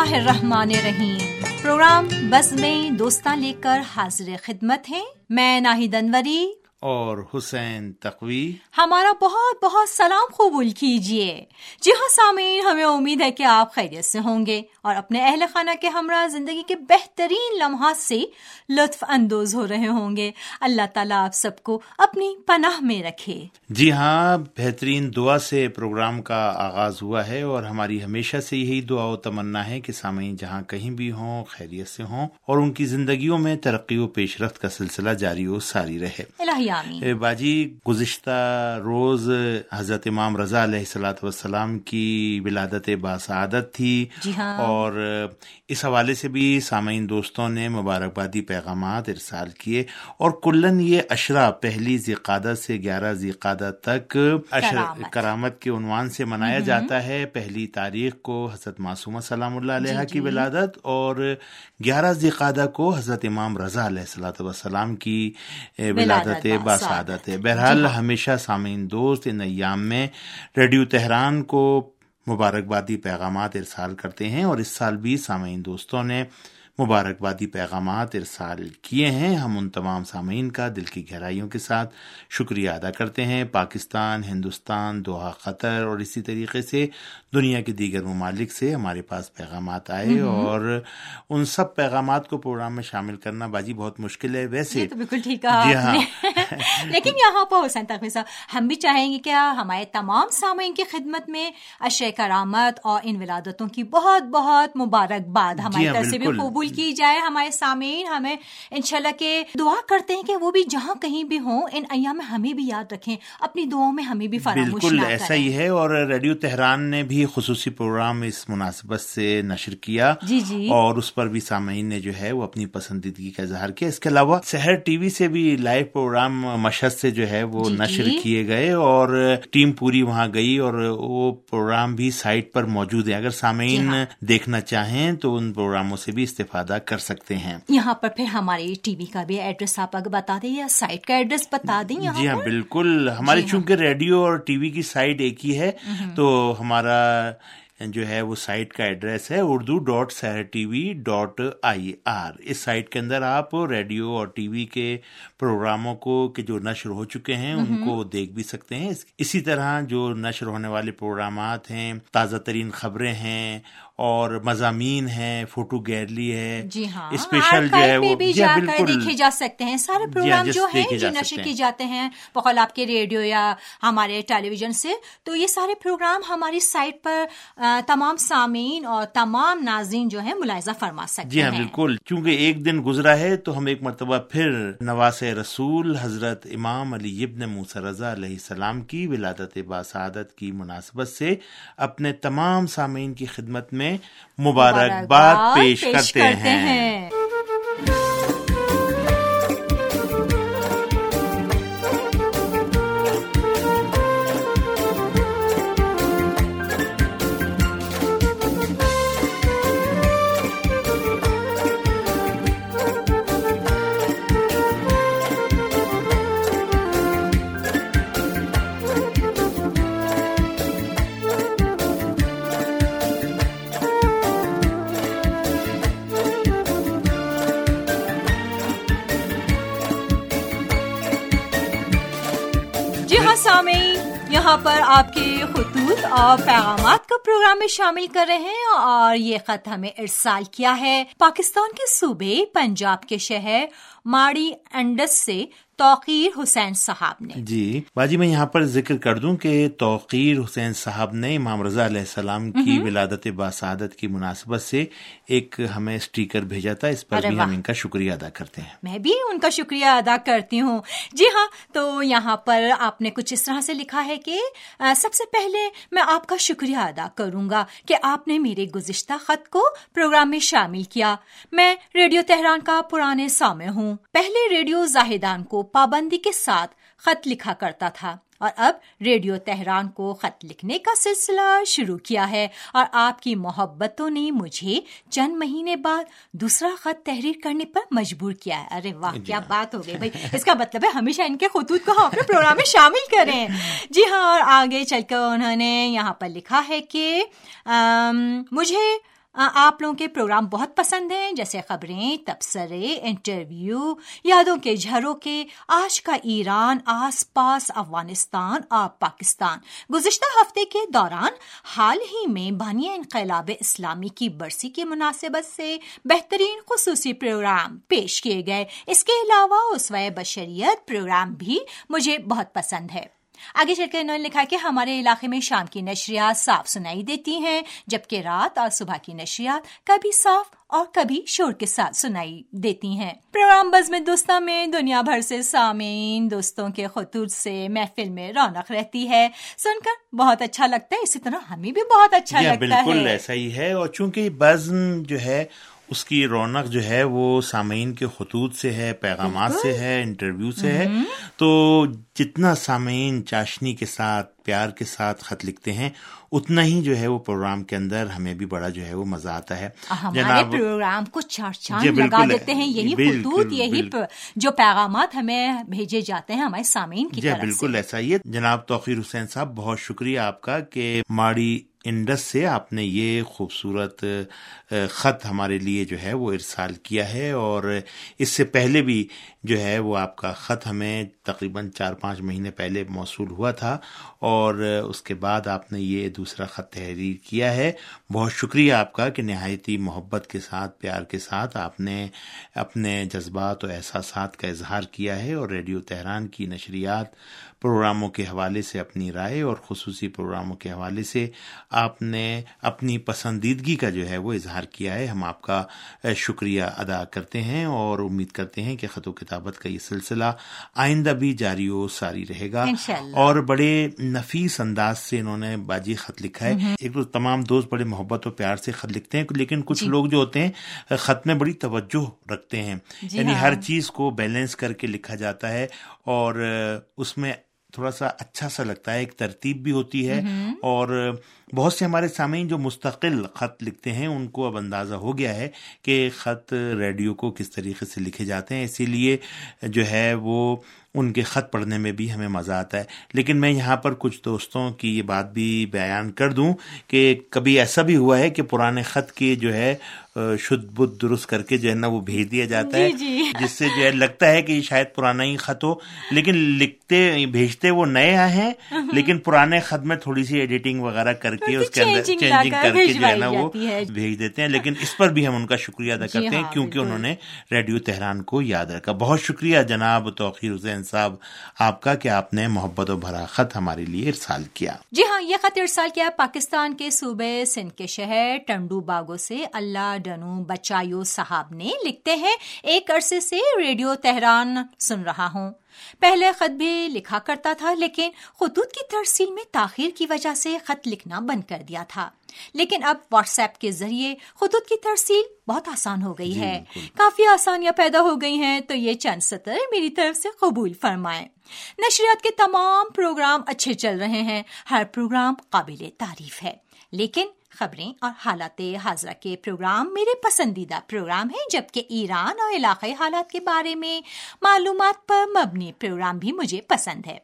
اللہ الرحمن الرحیم پروگرام بس میں دوستاں لے کر حاضر خدمت ہیں میں ناہید انوری اور حسین تقوی۔ ہمارا بہت بہت سلام قبول کیجیے جی ہاں سامعین ہمیں امید ہے کہ آپ خیریت سے ہوں گے اور اپنے اہل خانہ کے ہمراہ زندگی کے بہترین لمحات سے لطف اندوز ہو رہے ہوں گے۔ اللہ تعالیٰ آپ سب کو اپنی پناہ میں رکھے۔ جی ہاں بہترین دعا سے پروگرام کا آغاز ہوا ہے اور ہماری ہمیشہ سے یہی دعا و تمنا ہے کہ سامعین جہاں کہیں بھی ہوں خیریت سے ہوں اور ان کی زندگیوں میں ترقی و پیش رفت کا سلسلہ جاری و ساری رہے۔ الہی آمین. باجی گزشتہ روز حضرت امام رضا علیہ السلاۃ وسلام کی ولادت باسعادت تھی جی ہاں. اور اس حوالے سے بھی سامعین دوستوں نے مبارکبادی پیغامات ارسال کیے اور کلن یہ اشرا پہلی ذیقادہ سے گیارہ ذیقادہ تک کرامت۔ کرامت کے عنوان سے منایا جاتا ہے۔ پہلی تاریخ کو حضرت معصومہ سلام اللہ علیہ کی ولادت اور گیارہ ذیقادہ کو حضرت امام رضا علیہ السلاۃ وسلام کی ولادت ولادت باسعادت ہے۔ بہرحال ہمیشہ سامعین دوست ان ایام میں ریڈیو تہران کو مبارکبادی پیغامات ارسال کرتے ہیں اور اس سال بھی سامعین دوستوں نے مبارکبادی پیغامات ارسال کیے ہیں۔ ہم ان تمام سامعین کا دل کی گہرائیوں کے ساتھ شکریہ ادا کرتے ہیں۔ پاکستان ہندوستان دوحہ قطر اور اسی طریقے سے دنیا کے دیگر ممالک سے ہمارے پاس پیغامات آئے اور ان سب پیغامات کو پروگرام میں شامل کرنا باجی بہت مشکل ہے۔ ویسے تو بالکل ٹھیک کہا جی ہاں۔ لیکن یہاں پر حسین تقوی صاحب ہم بھی چاہیں گے کہ ہمارے تمام سامعین کی خدمت میں اشے کرامت اور ان ولادتوں کی بہت بہت مبارکباد ہماری ہاں، طرف سے بھی۔ قبول کی جائے ہمارے سامعین ہمیں انشاءاللہ کہ دعا کرتے ہیں کہ وہ بھی جہاں کہیں بھی ہوں ان ایام میں ہمیں بھی یاد رکھیں اپنی دعاؤں میں ہمیں بھی فراموش بالکل نہ ایسا ہی ہے اور ریڈیو تہران نے بھی خصوصی پروگرام اس مناسبت سے نشر کیا۔ جی جی۔ اور اس پر بھی سامعین نے جو ہے وہ اپنی پسندیدگی کا اظہار کیا۔ اس کے علاوہ سحر ٹی وی سے بھی لائیو پروگرام مشہد سے جو ہے وہ جی نشر جی۔ کیے گئے اور ٹیم پوری وہاں گئی اور وہ پروگرام بھی سائٹ پر موجود ہے۔ اگر سامعین جی ہاں۔ دیکھنا چاہیں تو ان پروگراموں سے بھی استفادہ کر سکتے ہیں۔ یہاں پر پھر ہماری ٹی وی کا بھی ایڈریس آپ اگر بتا دیں یا سائٹ کا ایڈریس بتا دیں جی ہاں بالکل۔ ہماری چونکہ ریڈیو اور ٹی وی کی سائٹ ایک ہی ہے تو ہمارا جو ہے وہ سائٹ کا ایڈریس ہے Urdu dot Sahar T V dot I R. Us site کے اندر آپ ریڈیو اور ٹی وی کے پروگراموں کو کہ جو نشر ہو چکے ہیں ان کو دیکھ بھی سکتے ہیں۔ اس- اسی طرح جو نشر ہونے والے پروگرامات ہیں تازہ ترین خبریں ہیں اور مضامین ہیں فوٹو گیلری ہے جی ہاں اسپیشل جو ہے وہ بھی جی ہاں، جا کر بالکل۔ دیکھے جا سکتے ہیں۔ سارے جی پروگرام ہاں، جس جو ہیں جا نشر سکتے کی ہیں۔ جاتے ہیں بقول آپ کے ریڈیو یا ہمارے ٹیلی ویژن سے۔ تو یہ سارے پروگرام ہماری سائٹ پر تمام سامعین اور تمام ناظرین جو ہیں ملاحظہ فرما سکتے جی ہاں ہیں۔ بالکل۔ چونکہ ایک دن گزرا ہے تو ہم ایک مرتبہ پھر نواس رسول حضرت امام علی ابن موسیٰ رضا علیہ السلام کی ولادت باسعادت کی مناسبت سے اپنے تمام سامعین کی خدمت میں مبارکباد پیش کرتے ہیں۔ یہاں پر آپ کے خطوط اور پیغامات کا پروگرام میں شامل کر رہے ہیں اور یہ خط ہمیں ارسال کیا ہے۔ پاکستان کے صوبے، پنجاب کے شہر ماڑی انڈس سے توقیر حسین صاحب نے۔ جی باجی میں یہاں پر ذکر کر دوں کہ توقیر حسین صاحب نے امام رضا علیہ السلام کی ولادت باسعادت کی مناسبت سے ایک ہمیں اسٹیکر بھیجا تھا اس پر بھی ہم۔ ان کا شکریہ ادا کرتے ہیں۔ میں بھی ان کا شکریہ ادا کرتی ہوں۔ جی ہاں تو یہاں پر آپ نے کچھ اس طرح سے لکھا ہے کہ سب سے پہلے میں آپ کا شکریہ ادا کروں گا کہ آپ نے میرے گزشتہ خط کو پروگرام میں شامل کیا۔ میں ریڈیو تہران کا پرانے سامع ہوں۔ پہلے ریڈیو زاہدان کو پابندی کے ساتھ خط لکھا کرتا تھا اور اب ریڈیو تہران کو خط لکھنے کا سلسلہ شروع کیا ہے اور آپ کی محبتوں نے مجھے چند مہینے بعد دوسرا خط تحریر کرنے پر مجبور کیا ہے۔ ارے واہ کیا بات ہو گئی بھائی۔ اس کا مطلب ہے ہمیشہ ان کے خطوط کو ہم اپنے پروگرام میں شامل کریں۔ جی ہاں اور آگے چل کر انہوں نے یہاں پر لکھا ہے کہ مجھے آپ لوگوں کے پروگرام بہت پسند ہیں، جیسے خبریں، تبصرے، انٹرویو، یادوں کے جھروکے آج کا ایران، آس پاس، افغانستان اور پاکستان۔ گزشتہ ہفتے کے دوران حال ہی میں بانی انقلاب اسلامی کی برسی کی مناسبت سے بہترین خصوصی پروگرام پیش کیے گئے۔ اس کے علاوہ اس بشریت پروگرام بھی مجھے بہت پسند ہے۔ آگے چل کر انہوں نے لکھا کہ ہمارے علاقے میں شام کی نشریات صاف سنائی دیتی ہیں جبکہ رات اور صبح کی نشریات کبھی صاف اور کبھی شور کے ساتھ سنائی دیتی ہیں۔ پروگرام بز میں دوستہ میں دنیا بھر سے سامعین دوستوں کے خطوط سے محفل میں رونق رہتی ہے۔ سن کر بہت اچھا لگتا ہے اسی طرح ہمیں بھی بہت اچھا لگتا ہے۔ بالکل ایسا ہی ہے۔ اور چونکہ بزم جو ہے اس کی رونق جو ہے وہ سامعین کے خطوط سے ہے پیغامات سے ہے انٹرویو سے ہے۔ تو جتنا سامعین چاشنی کے ساتھ پیار کے ساتھ خط لکھتے ہیں اتنا ہی جو ہے وہ پروگرام کے اندر ہمیں بھی بڑا جو ہے وہ مزہ آتا ہے۔ جناب پروگرام کو چار چاند لگا دیتے ہیں یہی خطوط یہی جو پیغامات ہمیں بھیجے جاتے ہیں ہمارے سامعین کی جی بالکل ایسا ہی ہے۔ جناب توقیر حسین صاحب بہت شکریہ آپ کا کہ ماڑی انڈس سے آپ نے یہ خوبصورت خط ہمارے لیے جو ہے وہ ارسال کیا ہے اور اس سے پہلے بھی جو ہے وہ آپ کا خط ہمیں تقریباً چار پانچ مہینے پہلے موصول ہوا تھا اور اس کے بعد آپ نے یہ دوسرا خط تحریر کیا ہے۔ بہت شکریہ آپ کا کہ نہایتی محبت کے ساتھ، پیار کے ساتھ آپ نے اپنے جذبات اور احساسات کا اظہار کیا ہے اور ریڈیو تہران کی نشریات پروگراموں کے حوالے سے اپنی رائے اور خصوصی پروگراموں کے حوالے سے آپ نے اپنی پسندیدگی کا جو ہے وہ اظہار کیا ہے۔ ہم آپ کا شکریہ ادا کرتے ہیں اور امید کرتے ہیں کہ خط و کتابت کا یہ سلسلہ آئندہ بھی جاری و ساری رہے گا۔ اور بڑے نفیس انداز سے انہوں نے باجی خط لکھا ہے۔ ایک تو تمام دوست بڑے محبت و پیار سے خط لکھتے ہیں لیکن کچھ جی۔ لوگ جو ہوتے ہیں خط میں بڑی توجہ رکھتے ہیں۔ جی یعنی ہر ہاں۔ چیز کو بیلنس کر کے لکھا جاتا ہے اور اس میں تھوڑا سا اچھا سا لگتا ہے ایک ترتیب بھی ہوتی ہے۔ اور بہت سے ہمارے سامعین جو مستقل خط لکھتے ہیں ان کو اب اندازہ ہو گیا ہے کہ خط ریڈیو کو کس طریقے سے لکھے جاتے ہیں۔ اسی لیے جو ہے وہ ان کے خط پڑھنے میں بھی ہمیں مزہ آتا ہے۔ لیکن میں یہاں پر کچھ دوستوں کی یہ بات بھی بیان کر دوں کہ کبھی ایسا بھی ہوا ہے کہ پرانے خط کے جو ہے شدھ بدھ درست کر کے جو ہے نا وہ بھیج دیا جاتا ہے جی، جی۔ جس سے جو ہے لگتا ہے کہ شاید پرانا ہی خط ہو لیکن لکھتے بھیجتے وہ نئے ہیں لیکن پرانے خط میں تھوڑی سی ایڈیٹنگ وغیرہ کر کے اس کے اندر چینجنگ کر کے جو ہے نا وہ بھیج دیتے ہیں لیکن اس پر بھی ہم ان کا شکریہ ادا جی کرتے ہیں ہاں، کیونکہ انہوں نے ریڈیو تہران کو یاد رکھا۔ بہت شکریہ جناب توقیر حسین صاحب آپ کا کہ آپ نے محبت و بھرا خط ہمارے لیے ارسال کیا۔ جی ہاں یہ خط ارسال کیا پاکستان کے صوبے سندھ کے شہر ٹنڈو باغوں سے اللہ ڈنو بچایو صاحب نے لکھتے ہیں ایک عرصے سے ریڈیو تہران سن رہا ہوں۔ پہلے خط بھی لکھا کرتا تھا لیکن خطوط کی ترسیل میں تاخیر کی وجہ سے خط لکھنا بند کر دیا تھا۔ لیکن اب واٹس ایپ کے ذریعے خطوط کی ترسیل بہت آسان ہو گئی جی، ہے۔ کافی آسانیاں پیدا ہو گئی ہیں تو یہ چند سطر میری طرف سے قبول فرمائیں۔ نشریات کے تمام پروگرام اچھے چل رہے ہیں ہر پروگرام قابل تعریف ہے۔ لیکن خبریں اور حالات حاضرہ کے پروگرام میرے پسندیدہ پروگرام ہیں جبکہ ایران اور علاقائی حالات کے بارے میں معلومات پر مبنی پروگرام بھی مجھے پسند ہے۔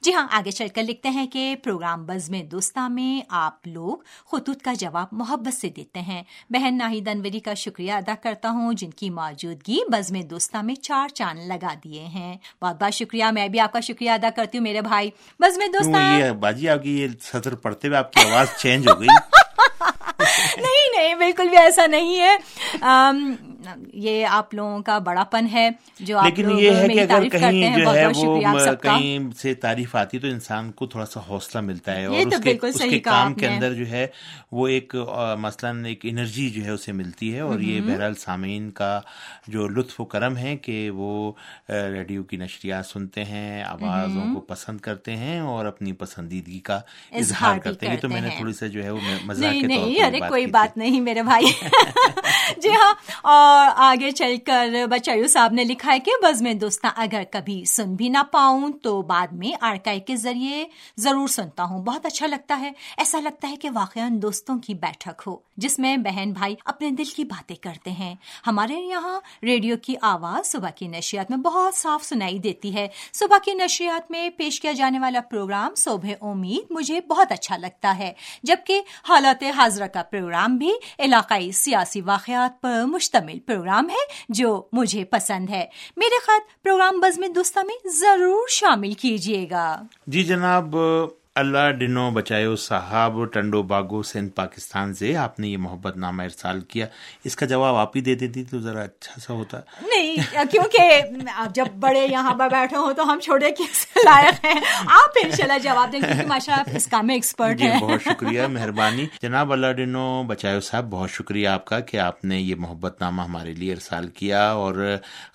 جی ہاں آگے چل کر لکھتے ہیں کہ پروگرام بز میں دوستہ میں آپ لوگ خطوط کا جواب محبت سے دیتے ہیں۔ بہن ناہید انوری کا شکریہ ادا کرتا ہوں جن کی موجودگی بز میں دوستہ میں چار چاند لگا دیے ہیں۔ بہت بہت شکریہ میں بھی آپ کا شکریہ ادا کرتی ہوں میرے بھائی۔ بز میں دوست باجی آپ کی یہ سطر پڑھتے ہوئے آپ کی آواز چینج ہو گئی۔ نہیں نہیں بالکل بھی ایسا نہیں ہے۔ یہ آپ لوگوں کا بڑا پن ہے جو لیکن یہ ہے کہ اگر کہیں جو ہے وہ کہیں سے تعریف آتی تو انسان کو تھوڑا سا حوصلہ ملتا ہے اور اس کے کام کے اندر جو ہے وہ ایک مثلاً ایک انرجی جو ہے اسے ملتی ہے اور یہ بہرحال سامعین کا جو لطف و کرم ہے کہ وہ ریڈیو کی نشریات سنتے ہیں آوازوں کو پسند کرتے ہیں اور اپنی پسندیدگی کا اظہار کرتے ہیں۔ تو میں نے تھوڑی سا جو ہے وہ مزاق کے طور پر کوئی بات نہیں میرے بھائی۔ جی ہاں اور آگے چل کر بچایو صاحب نے لکھا ہے کہ بز میں دوستاں، اگر کبھی سن بھی نہ پاؤں تو بعد میں آرکائی کے ذریعے ضرور سنتا ہوں۔ بہت اچھا لگتا ہے۔ ایسا لگتا ہے کہ واقعا دوستوں کی بیٹھک ہو، جس میں بہن بھائی اپنے دل کی باتیں کرتے ہیں۔ ہمارے یہاں ریڈیو کی آواز صبح کی نشریات میں بہت صاف سنائی دیتی ہے۔ صبح کی نشریات میں پیش کیا جانے والا پروگرام صبح امید مجھے بہت اچھا لگتا ہے، جبکہ حالات حاضرہ کا پروگرام بھی علاقائی سیاسی واقعات پر مشتمل پروگرام ہے جو مجھے پسند ہے۔ میرے خط پروگرام بزم دوستہ میں ضرور شامل کیجیے گا۔ جی جناب اللہ ڈنو بچائے صاحب ٹنڈو باغو سندھ پاکستان سے آپ نے یہ محبت نامہ ارسال کیا۔ اس کا جواب آپ ہی دے دیتی تو ذرا اچھا سا ہوتا۔ نہیں کیونکہ جب بڑے یہاں پر بیٹھے ہوں تو ہم چھوڑے لائق ہیں۔ آپ انشاءاللہ جواب دیں کیونکہ ماشاء اللہ اس کام میں ایکسپرٹ جی بہت شکریہ مہربانی۔ جناب اللہ ڈنو بچائے صاحب بہت شکریہ آپ کا کہ آپ نے یہ محبت نامہ ہمارے لیے ارسال کیا اور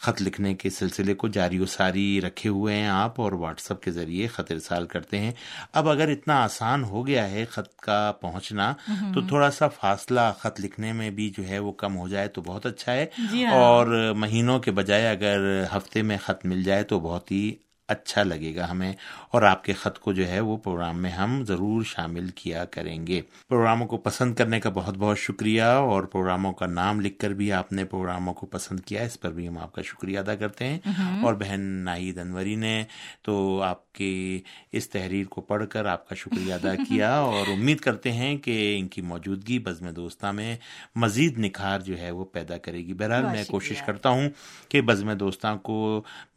خط لکھنے کے سلسلے کو جاری و ساری رکھے ہوئے ہیں آپ اور واٹس ایپ کے ذریعے خط ارسال کرتے ہیں۔ اب اگر اتنا آسان ہو گیا ہے خط کا پہنچنا تو تھوڑا سا فاصلہ خط لکھنے میں بھی جو ہے وہ کم ہو جائے تو بہت اچھا ہے۔ جی ہاں۔ اور مہینوں کے بجائے اگر ہفتے میں خط مل جائے تو بہت ہی اچھا لگے گا ہمیں۔ اور آپ کے خط کو جو ہے وہ پروگرام میں ہم ضرور شامل کیا کریں گے۔ پروگراموں کو پسند کرنے کا بہت بہت شکریہ۔ اور پروگراموں کا نام لکھ کر بھی آپ نے پروگراموں کو پسند کیا اس پر بھی ہم آپ کا شکریہ ادا کرتے ہیں۔ اور بہن ناہید انوری نے تو آپ کی اس تحریر کو پڑھ کر آپ کا شکریہ ادا کیا اور امید کرتے ہیں کہ ان کی موجودگی بزم دوستہ میں مزید نکھار جو ہے وہ پیدا کرے گی۔ بہرحال میں کوشش کرتا ہوں کہ بزم دوستاں کو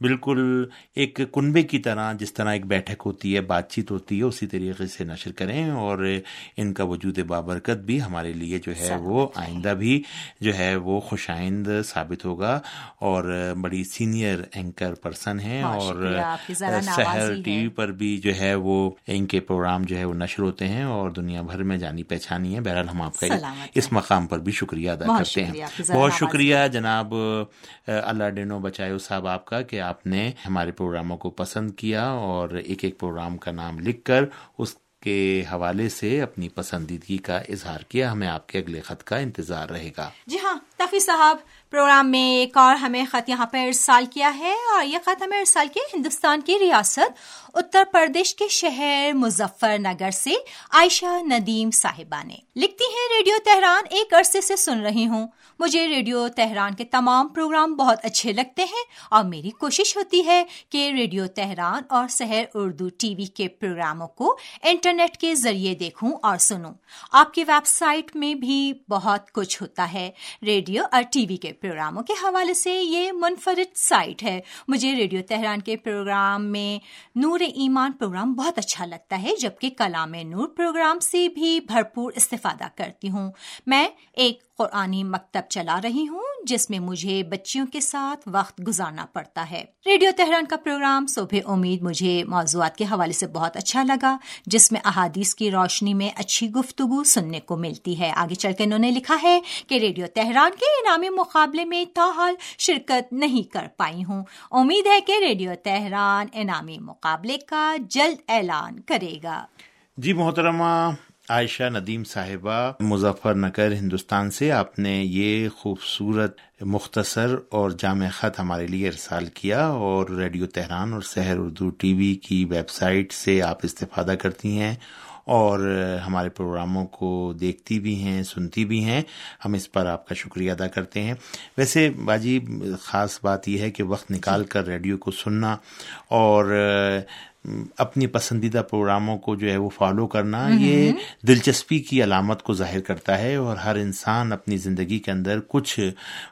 بالکل ایک کنبے کی طرح جس طرح ایک بیٹھک ہوتی ہے بات چیت ہوتی ہے اسی طریقے سے نشر کریں اور ان کا وجود بابرکت بھی ہمارے لیے جو ہے وہ آئندہ بھی جو ہے وہ خوش آئند ثابت ہوگا اور بڑی سینئر اینکر پرسن ہیں اور شہر ٹی وی پر بھی جو ہے وہ ان کے پروگرام جو ہے وہ نشر ہوتے ہیں اور دنیا بھر میں جانی پہچانی ہے بہرحال ہم آپ کا اس مقام پر بھی شکریہ ادا کرتے ہیں۔ بہت شکریہ جناب اللہ ڈینو بچائے صاحب آپ کا کہ آپ نے ہمارے پروگراموں کو پسند کیا اور ایک ایک پروگرام کا نام لکھ کر اس کے حوالے سے اپنی پسندیدگی کا اظہار کیا۔ ہمیں آپ کے اگلے خط کا انتظار رہے گا۔ جی ہاں تفی صاحب پروگرام میں ایک اور ہمیں خط یہاں پہ ارسال کیا ہے اور یہ خط ہمیں ارسال کیا ہندوستان کی ریاست اتر پردیش کے شہر مظفر نگر سے عائشہ ندیم صاحبہ نے۔ لکھتی ہیں ریڈیو تہران، ایک عرصے سے سن رہی ہوں۔ مجھے ریڈیو تہران کے تمام پروگرام بہت اچھے لگتے ہیں اور میری کوشش ہوتی ہے کہ ریڈیو تہران اور سحر اردو ٹی وی کے پروگراموں کو انٹرنیٹ کے ذریعے دیکھوں اور سنوں۔ آپ کی ویب سائٹ میں بھی بہت کچھ ہوتا ہے، ریڈیو اور ٹی وی کے پروگراموں کے حوالے سے یہ منفرد سائٹ ہے۔ مجھے ریڈیو تہران کے پروگرام میں نور ایمان پروگرام بہت اچھا لگتا ہے، جبکہ کلام نور پروگرام سے بھی بھرپور استفادہ کرتی ہوں۔ میں ایک قرآنی مکتب چلا رہی ہوں۔ جس میں مجھے بچیوں کے ساتھ وقت گزارنا پڑتا ہے۔ ریڈیو تہران کا پروگرام صبح امید مجھے موضوعات کے حوالے سے بہت اچھا لگا، جس میں احادیث کی روشنی میں اچھی گفتگو سننے کو ملتی ہے۔ آگے چل کے انہوں نے لکھا ہے کہ ریڈیو تہران کے انعامی مقابلے میں تاحال شرکت نہیں کر پائی ہوں۔ امید ہے کہ ریڈیو تہران انعامی مقابلے کا جلد اعلان کرے گا۔ جی محترمہ عائشہ ندیم صاحبہ مظفر نگر ہندوستان سے آپ نے یہ خوبصورت مختصر اور جامع خط ہمارے لیے ارسال کیا اور ریڈیو تہران اور سحر اردو ٹی وی کی ویب سائٹ سے آپ استفادہ کرتی ہیں اور ہمارے پروگراموں کو دیکھتی بھی ہیں سنتی بھی ہیں۔ ہم اس پر آپ کا شکریہ ادا کرتے ہیں۔ ویسے باجی خاص بات یہ ہے کہ وقت نکال کر ریڈیو کو سننا اور اپنی پسندیدہ پروگراموں کو جو ہے وہ فالو کرنا یہ دلچسپی کی علامت کو ظاہر کرتا ہے اور ہر انسان اپنی زندگی کے اندر کچھ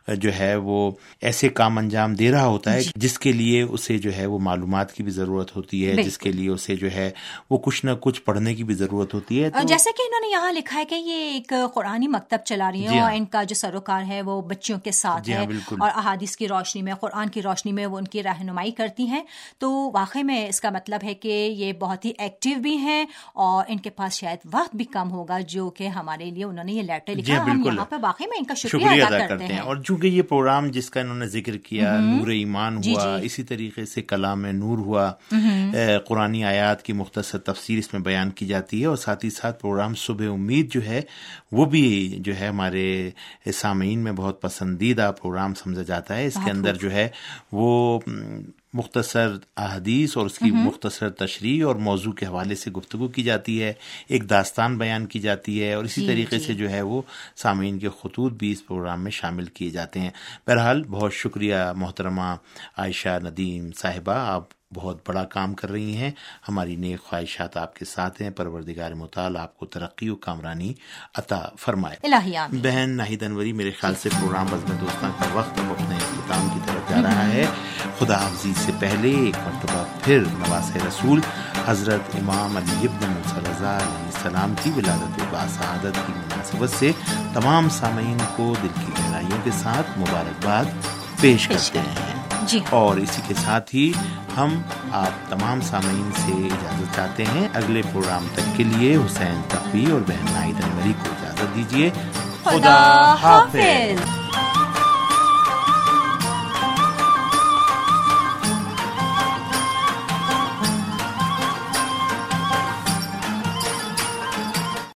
جو ہے وہ ایسے کام انجام دے رہا ہوتا ہے جس کے لیے اسے جو ہے وہ معلومات کی بھی ضرورت ہوتی ہے جس کے لیے اسے جو ہے وہ کچھ نہ کچھ پڑھنے کی بھی ضرورت ہوتی ہے۔ جیسے کہ انہوں نے یہاں لکھا ہے کہ یہ ایک قرآنی مکتب چلا رہی ہیں اور ان کا جو سروکار ہے وہ بچوں کے ساتھ ہے اور احادیث کی روشنی میں قرآن کی روشنی میں وہ ان کی رہنمائی کرتی ہیں۔ تو واقعی میں اس کا مطلب مطلب ہے کہ یہ بہت ہی ایکٹیو بھی ہیں اور ان کے پاس شاید وقت بھی کم ہوگا جو کہ ہمارے لیے انہوں نے یہ لیٹر جی لکھا۔ ہم یہاں پہ واقعی میں ان کا شکریہ شکریہ ادا کرتے ہیں۔ اور چونکہ یہ پروگرام جس کا انہوں نے ذکر کیا نور ایمان جی، ہوا جی۔ اسی طریقے سے کلام نور ہوا اے، قرآنی آیات کی مختصر تفسیر اس میں بیان کی جاتی ہے اور ساتھ ہی ساتھ پروگرام صبح امید جو ہے وہ بھی جو ہے ہمارے سامعین میں بہت پسندیدہ پروگرام سمجھا جاتا ہے۔ اس کے اندر جو ہے وہ مختصر احادیث اور اس کی مختصر تشریح اور موضوع کے حوالے سے گفتگو کی جاتی ہے ایک داستان بیان کی جاتی ہے اور اسی جی، طریقے جی۔ سے جو ہے وہ سامعین کے خطوط بھی اس پروگرام میں شامل کیے جاتے ہیں بہرحال بہت شکریہ محترمہ عائشہ ندیم صاحبہ آپ بہت بڑا کام کر رہی ہیں۔ ہماری نیک خواہشات آپ کے ساتھ ہیں۔ پروردگار مطال آپ کو ترقی و کامرانی عطا فرمائے۔ بہن ناہید انوری میرے خیال سے پروگرام بزم دوستان کا وقت اب اپنے اختتام کی طرف جا رہا ہے۔ خدا حافظی سے پہلے ایک مرتبہ پھر نواز رسول حضرت امام علی ابن رضا علیہ السلام کی ولادت باسعادت کی مناسبت سے تمام سامعین کو دل کی گہرائیوں کے ساتھ مبارکباد پیش کرتے ہیں۔ جی۔ اور اسی کے ساتھ ہی ہم آپ تمام سامعین سے اجازت چاہتے ہیں اگلے پروگرام تک کے لیے حسین تقوی اور بہن ناہید انوری کو اجازت دیجیے خدا حافظ۔